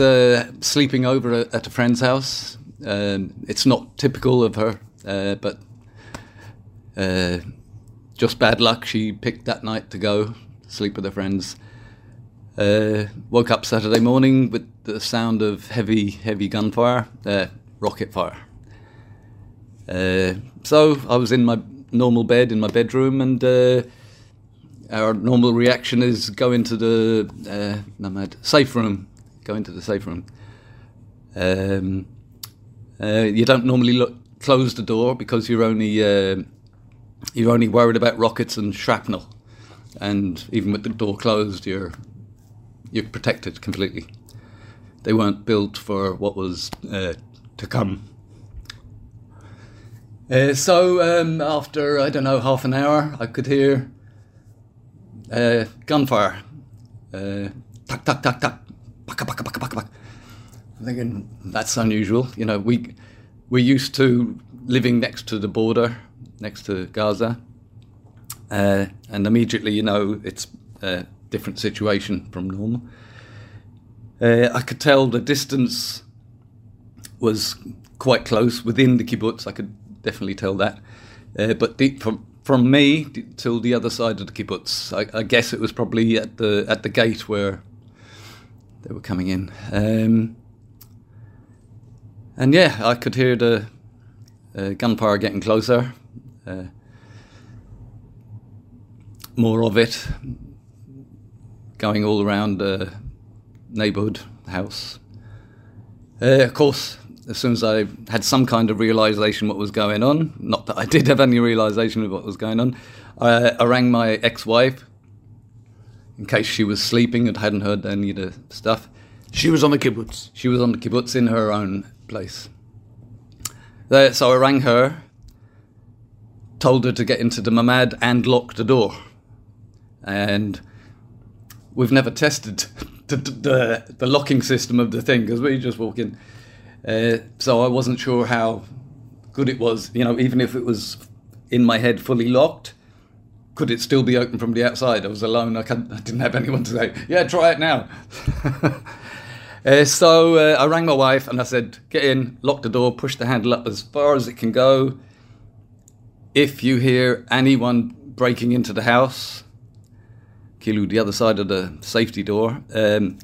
uh, sleeping over at a friend's house. Um, it's not typical of her, uh, but uh, just bad luck. She picked that night to go sleep with her friends. Uh, woke up Saturday morning with the sound of heavy, heavy gunfire, uh, rocket fire. Uh, so I was in my normal bed in my bedroom, and our normal reaction is go into the uh, safe room go into the safe room. Um, uh, you don't normally look, close the door because you're only uh, you're only worried about rockets and shrapnel, and even with the door closed, you're you're protected completely. They weren't built for what was uh, to come. Uh, so um, after I don't know half an hour, I could hear uh, gunfire. Uh, tuck tuck tuck tuck I'm thinking that's unusual. You know, we we're used to living next to the border, next to Gaza, uh, and immediately you know it's a different situation from normal. Uh, I could tell the distance was quite close within the kibbutz. I could definitely tell that, uh, but from from me till the other side of the kibbutz, I, I guess it was probably at the at the gate where they were coming in. Um, and yeah, I could hear the uh, gunfire getting closer. Uh, more of it going all around the neighbourhood house. Uh, of course, as soon as I had some kind of realization what was going on, not that I did have any realization of what was going on, I, I rang my ex-wife in case she was sleeping and hadn't heard any of the stuff. She was on the kibbutz. She was on the kibbutz in her own place. There, so I rang her, told her to get into the mamad and lock the door. And we've never tested the, the, the locking system of the thing because we just walk in. Uh, so I wasn't sure how good it was. You know, even if it was in my head fully locked, could it still be open from the outside? I was alone. I, I didn't have anyone to say, yeah, try it now. uh, so uh, I rang my wife and I said, get in, lock the door, push the handle up as far as it can go. If you hear anyone breaking into the house, Kilu, the other side of the safety door, um,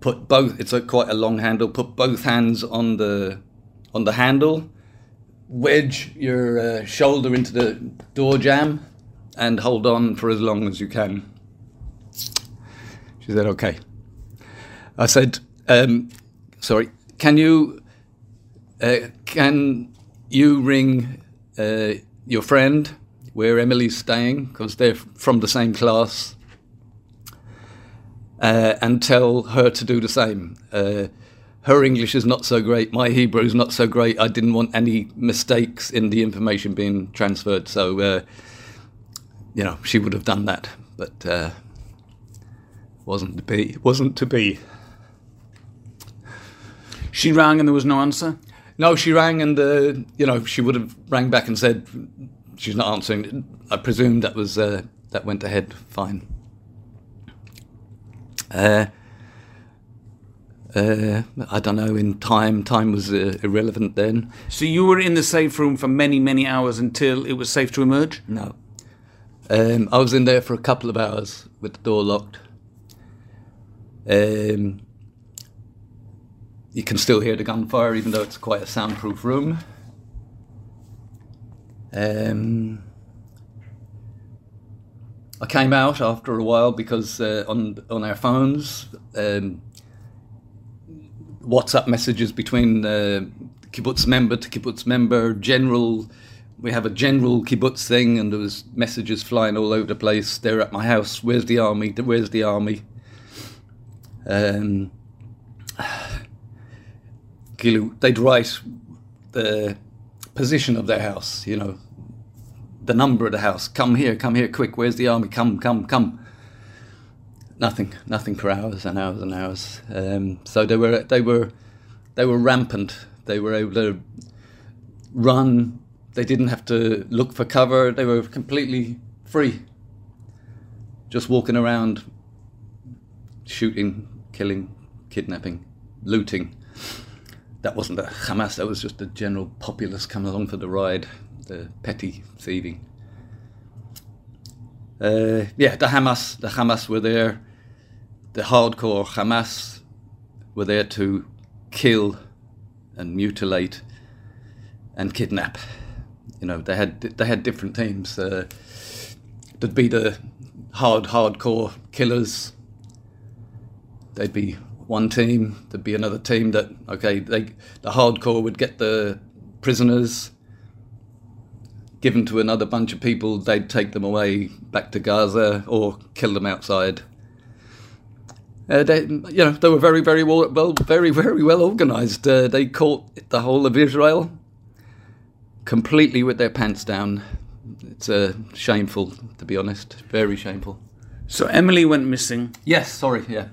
put both, it's a, quite a long handle, put both hands on the, on the handle, wedge your uh, shoulder into the door jamb and hold on for as long as you can. She said, okay. I said, um, sorry, can you, uh, can you ring uh, your friend where Emily's staying, because they're from the same class, uh, and tell her to do the same. Uh, her English is not so great, my Hebrew is not so great. I didn't want any mistakes in the information being transferred, so uh, you know, she would have done that, but uh, wasn't to be. Wasn't to be. She rang and there was no answer. No, she rang and uh, you know she would have rang back and said she's not answering. I presume that was uh, that went ahead fine. Uh, uh, I don't know. In time, time was uh, irrelevant then. So you were in the safe room for many, many hours until it was safe to emerge. No, um, I was in there for a couple of hours with the door locked. Um, you can still hear the gunfire, even though it's quite a soundproof room. Um, I came out after a while because uh, on on our phones, um, WhatsApp messages between uh, kibbutz member to kibbutz member, general we have a general kibbutz thing, and there was messages flying all over the place. They're at my house. Where's the army? Where's the army? Um, they'd write the position of their house. You know, the number of the house. Come here, come here, quick. Where's the army? Come, come, come. Nothing, nothing for hours and hours and hours. Um, so they were, they were, they were rampant. They were able to run they didn't have to look for cover. They were completely free, just walking around, shooting, killing, kidnapping, looting. That wasn't the Hamas. That was just the general populace coming along for the ride, the petty thieving. Uh, yeah, the Hamas, the Hamas were there. The hardcore Hamas were there to kill and mutilate and kidnap. You know, they had they had different teams. Uh, there'd be the hard hardcore killers. There'd be one team. There'd be another team that okay, they the hardcore would get the prisoners given to another bunch of people. They'd take them away back to Gaza or kill them outside. Uh, they, you know, they were very, very well, well very, very well organised. Uh, they caught the whole of Israel completely with their pants down. It's uh, shameful, to be honest. Very shameful. So Emily went missing. Yes, sorry, yeah.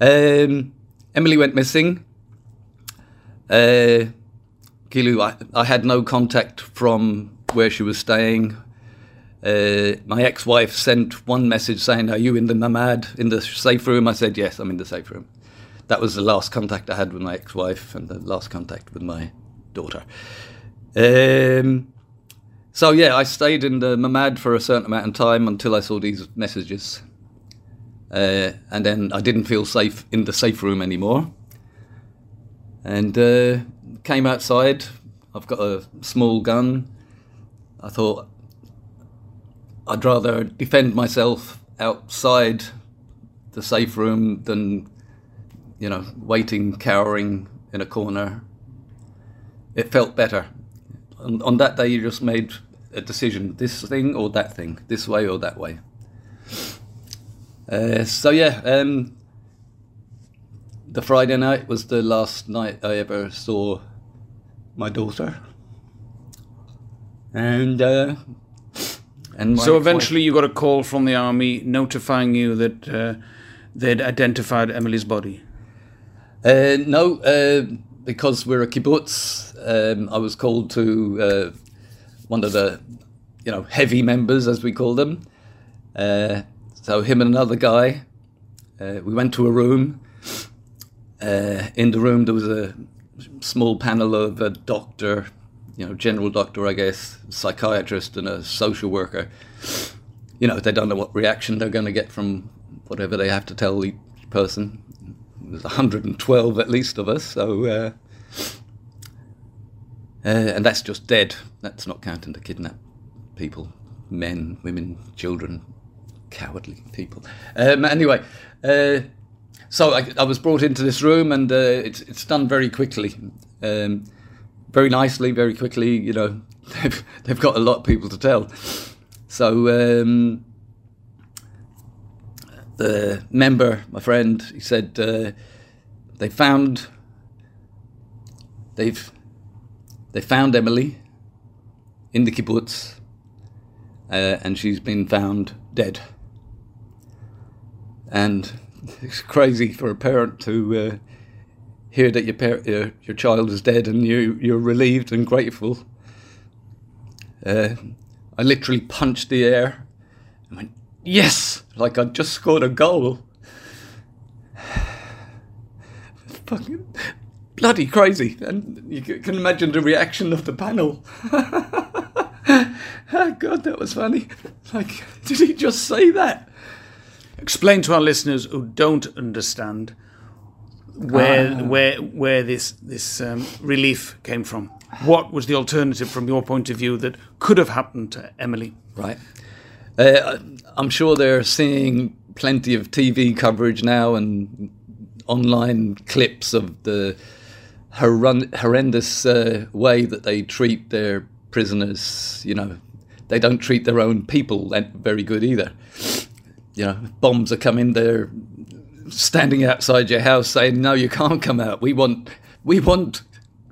Um, Emily went missing. Uh, Gilu, I, I had no contact from where she was staying. Uh, my ex-wife sent one message saying, "Are you in the Mamad in the safe room?" I said, "Yes, I'm in the safe room." That was the last contact I had with my ex-wife and the last contact with my daughter. Um, so yeah, I stayed in the Mamad for a certain amount of time until I saw these messages, uh, and then I didn't feel safe in the safe room anymore, and uh, came outside. I've got a small gun. I thought I'd rather defend myself outside the safe room than, you know, waiting, cowering in a corner. It felt better. On, on that day, you just made a decision this thing or that thing, this way or that way. Uh, so, yeah, um, the Friday night was the last night I ever saw my daughter. And uh, and so eventually, you got a call from the army notifying you that uh, they'd identified Emily's body. Uh, no, uh, because we're a kibbutz, um, I was called to uh, one of the, you know, heavy members, as we call them. Uh, so him and another guy, uh, we went to a room. in the room, there was a small panel of a doctor, you know, general doctor, I guess, psychiatrist, and a social worker. You know, they don't know what reaction they're going to get from whatever they have to tell each person. There's 112 at least of us, so. Uh, uh, and that's just dead. That's not counting the kidnapped people, men, women, children, cowardly people. Um, anyway, uh, so I, I, was brought into this room, and uh, it's it's done very quickly. Um, very nicely, very quickly. You know, they've, they've got a lot of people to tell. So um, the member, my friend, he said uh, they found they've they found Emily in the kibbutz, uh, and she's been found dead. And it's crazy for a parent to uh, hear that your, your your child is dead and you you're relieved and grateful. Uh, I literally punched the air and went yes, like I'd just scored a goal. Fucking bloody crazy, and you can imagine the reaction of the panel. oh God, that was funny. Like, did he just say that? Explain to our listeners who don't understand where Ah. where where this this um, relief came from. What was the alternative from your point of view that could have happened to Emily? Right. Uh, I'm sure they're seeing plenty of TV coverage now and online clips of the horrend- horrendous uh, way that they treat their prisoners. You know, they don't treat their own people very good either. You know, bombs are coming. They're standing outside your house saying, "No, you can't come out. We want, we want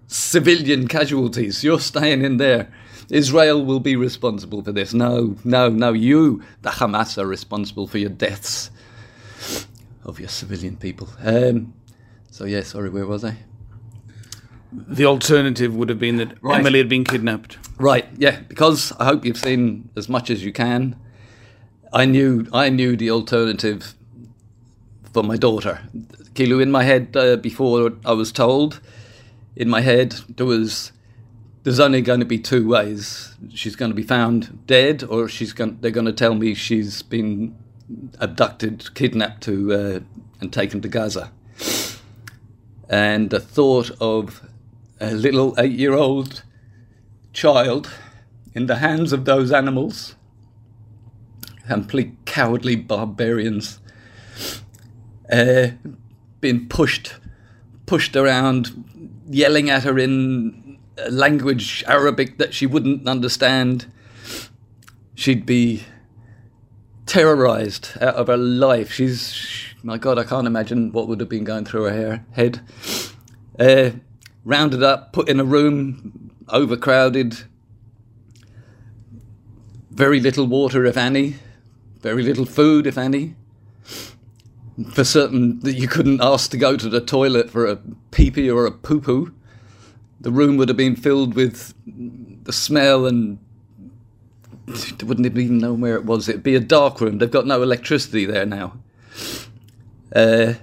civilian casualties. You're staying in there. Israel will be responsible for this. No, no, no. You, the Hamas, are responsible for your deaths of your civilian people. Um, so yeah, sorry, where was I? The alternative would have been that Right. Emily had been kidnapped. Right, yeah, because I hope you've seen as much as you can. I knew I knew the alternative for my daughter. Kilu, in my head, uh, before I was told, in my head, there was there's only going to be two ways. She's going to be found dead, or she's going, they're going to tell me she's been abducted, kidnapped to, uh, and taken to Gaza. And the thought of a little eight year old child in the hands of those animals, complete cowardly barbarians, uh, being pushed, pushed around, yelling at her in language Arabic that she wouldn't understand. She'd be terrorized out of her life. She's, my God, I can't imagine what would have been going through her head. Uh, rounded up, put in a room, overcrowded, very little water, if any, very little food, if any. For certain that you couldn't ask to go to the toilet for a pee pee or a poo poo. The room would have been filled with the smell and they wouldn't even know where it was. It'd be a dark room. They've got no electricity there now. Uh,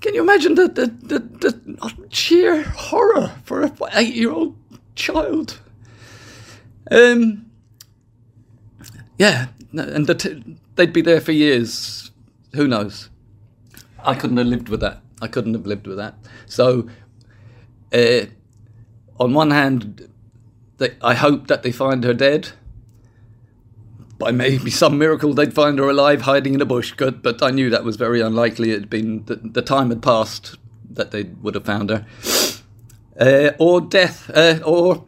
can you imagine the, the, the, the sheer horror for an eight year old child? Um, yeah, and the t- they'd be there for years. Who knows? I couldn't have lived with that. I couldn't have lived with that. So, uh, on one hand, they, I hope that they find her dead. By maybe some miracle, they'd find her alive, hiding in a bush. Good, but I knew that was very unlikely. It had been the, the time had passed that they would have found her, uh, or death, uh, or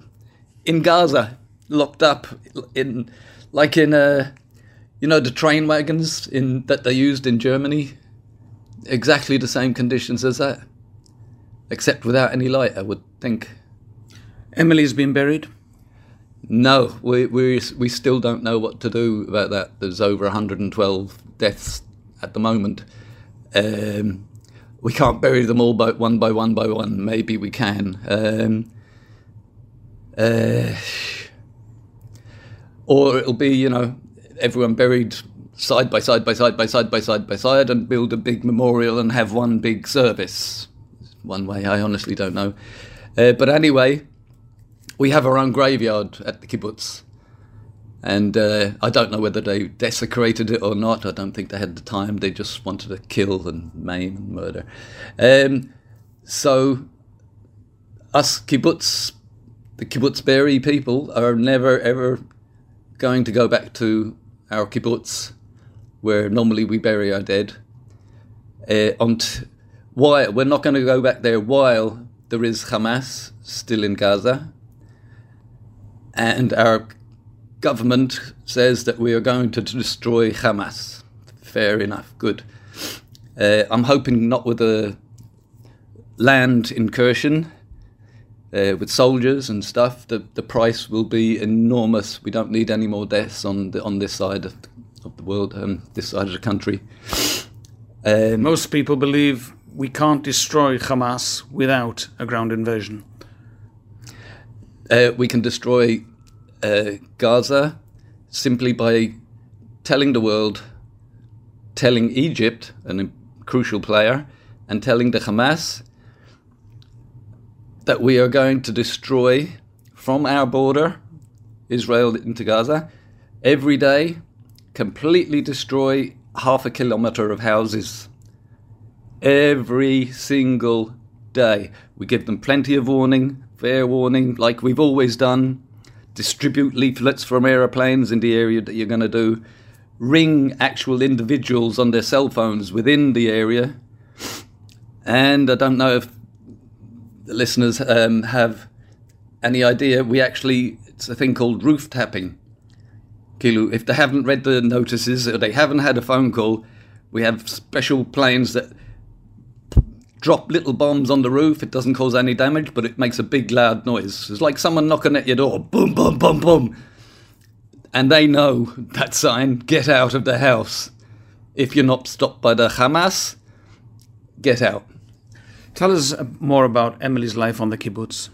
in Gaza, locked up in, like in, uh, you know, the train wagons in that they used in Germany. Exactly the same conditions as that, except without any light. I would think. Emily's been buried. No, we we we still don't know what to do about that. There's over 112 deaths at the moment. Um, we can't bury them all by one by one by one. Maybe we can. Um, uh, or it'll be, you know, everyone buried side by side by side by side by side by side and build a big memorial and have one big service. One way, I honestly don't know. Uh, but anyway, we have our own graveyard at the kibbutz. And uh, I don't know whether they desecrated it or not. I don't think they had the time. They just wanted to kill and maim and murder. Um, so, us kibbutz, the kibbutz Be'eri people, are never ever going to go back to our kibbutz, where normally we bury our dead. Uh, why we're not going to go back there while there is Hamas still in Gaza, and our government says that we are going to destroy Hamas. Fair enough, good. Uh, I'm hoping not with a land incursion uh, with soldiers and stuff. The the price will be enormous. We don't need any more deaths on the, on this side of, the world, um, this side of the country. Um, Most people believe we can't destroy Hamas without a ground invasion. Uh, we can destroy uh, Gaza simply by telling the world, telling Egypt, a crucial player, and telling the Hamas that we are going to destroy from our border, Israel into Gaza, every day, completely destroy half a kilometre of houses. Every single day. We give them plenty of warning, fair warning, like we've always done. Distribute leaflets from aeroplanes in the area that you're going to do. Ring actual individuals on their cell phones within the area. And I don't know if the listeners um, have any idea, we actually, it's a thing called roof tapping. Kilu, if they haven't read the notices or they haven't had a phone call, we have special planes that drop little bombs on the roof. It doesn't cause any damage, but it makes a big loud noise. It's like someone knocking at your door. Boom, boom, boom, boom. And they know that sign get out of the house. If you're not stopped by the Hamas, get out. Tell us more about Emily's life on the kibbutz.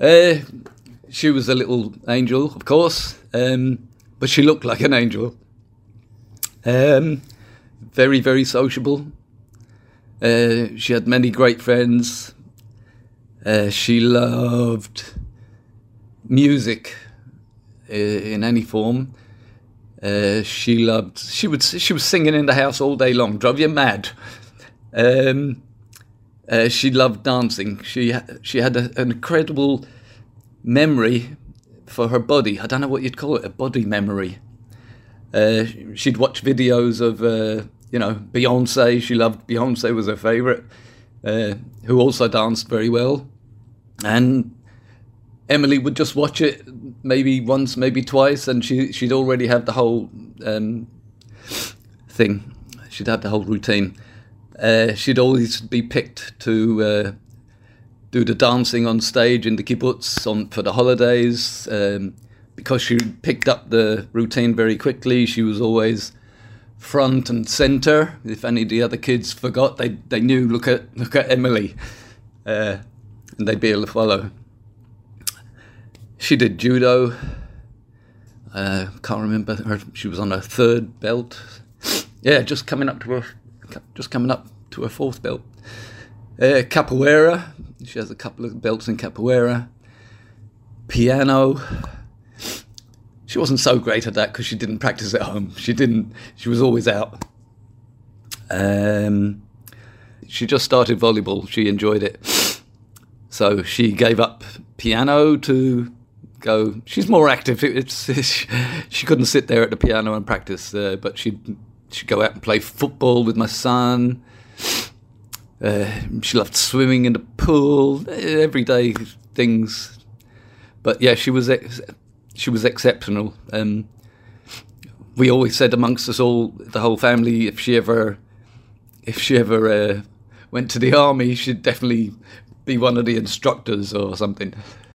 Uh, she was a little angel, of course, um, but she looked like an angel. Um, very, very sociable. Uh, she had many great friends. Uh, she loved music uh, in any form. Uh, she loved. She would. She was singing in the house all day long. Drove you mad. Um, uh, she loved dancing. She she had a, an incredible memory for her body. I don't know what you'd call it. A body memory. Uh, she'd watch videos of uh, you know Beyonce. She loved Beyonce was her favorite, uh, who also danced very well, and Emily would just watch it maybe once, maybe twice, and she she'd already have the whole um, thing. She'd have the whole routine. Uh, she'd always be picked to uh, do the dancing on stage in the kibbutz on for the holidays. Um, because she picked up the routine very quickly, she was always front and center. If any of the other kids forgot, they they knew look at look at Emily, uh, and they'd be able to follow. She did judo. Uh, can't remember her. She was on her third belt. Yeah, just coming up to her, just coming up to her fourth belt. Uh, capoeira. She has a couple of belts in capoeira. Piano she wasn't so great at that because she didn't practice at home. She didn't. She was always out. Um, she just started volleyball. She enjoyed it, so she gave up piano to go. She's more active. It's, it's she couldn't sit there at the piano and practice, uh, but she'd she'd go out and play football with my son. Uh, she loved swimming in the pool, everyday things. But yeah, she was she was exceptional. Um, we always said amongst us all, the whole family, if she ever, if she ever uh, went to the army, she'd definitely be one of the instructors or something.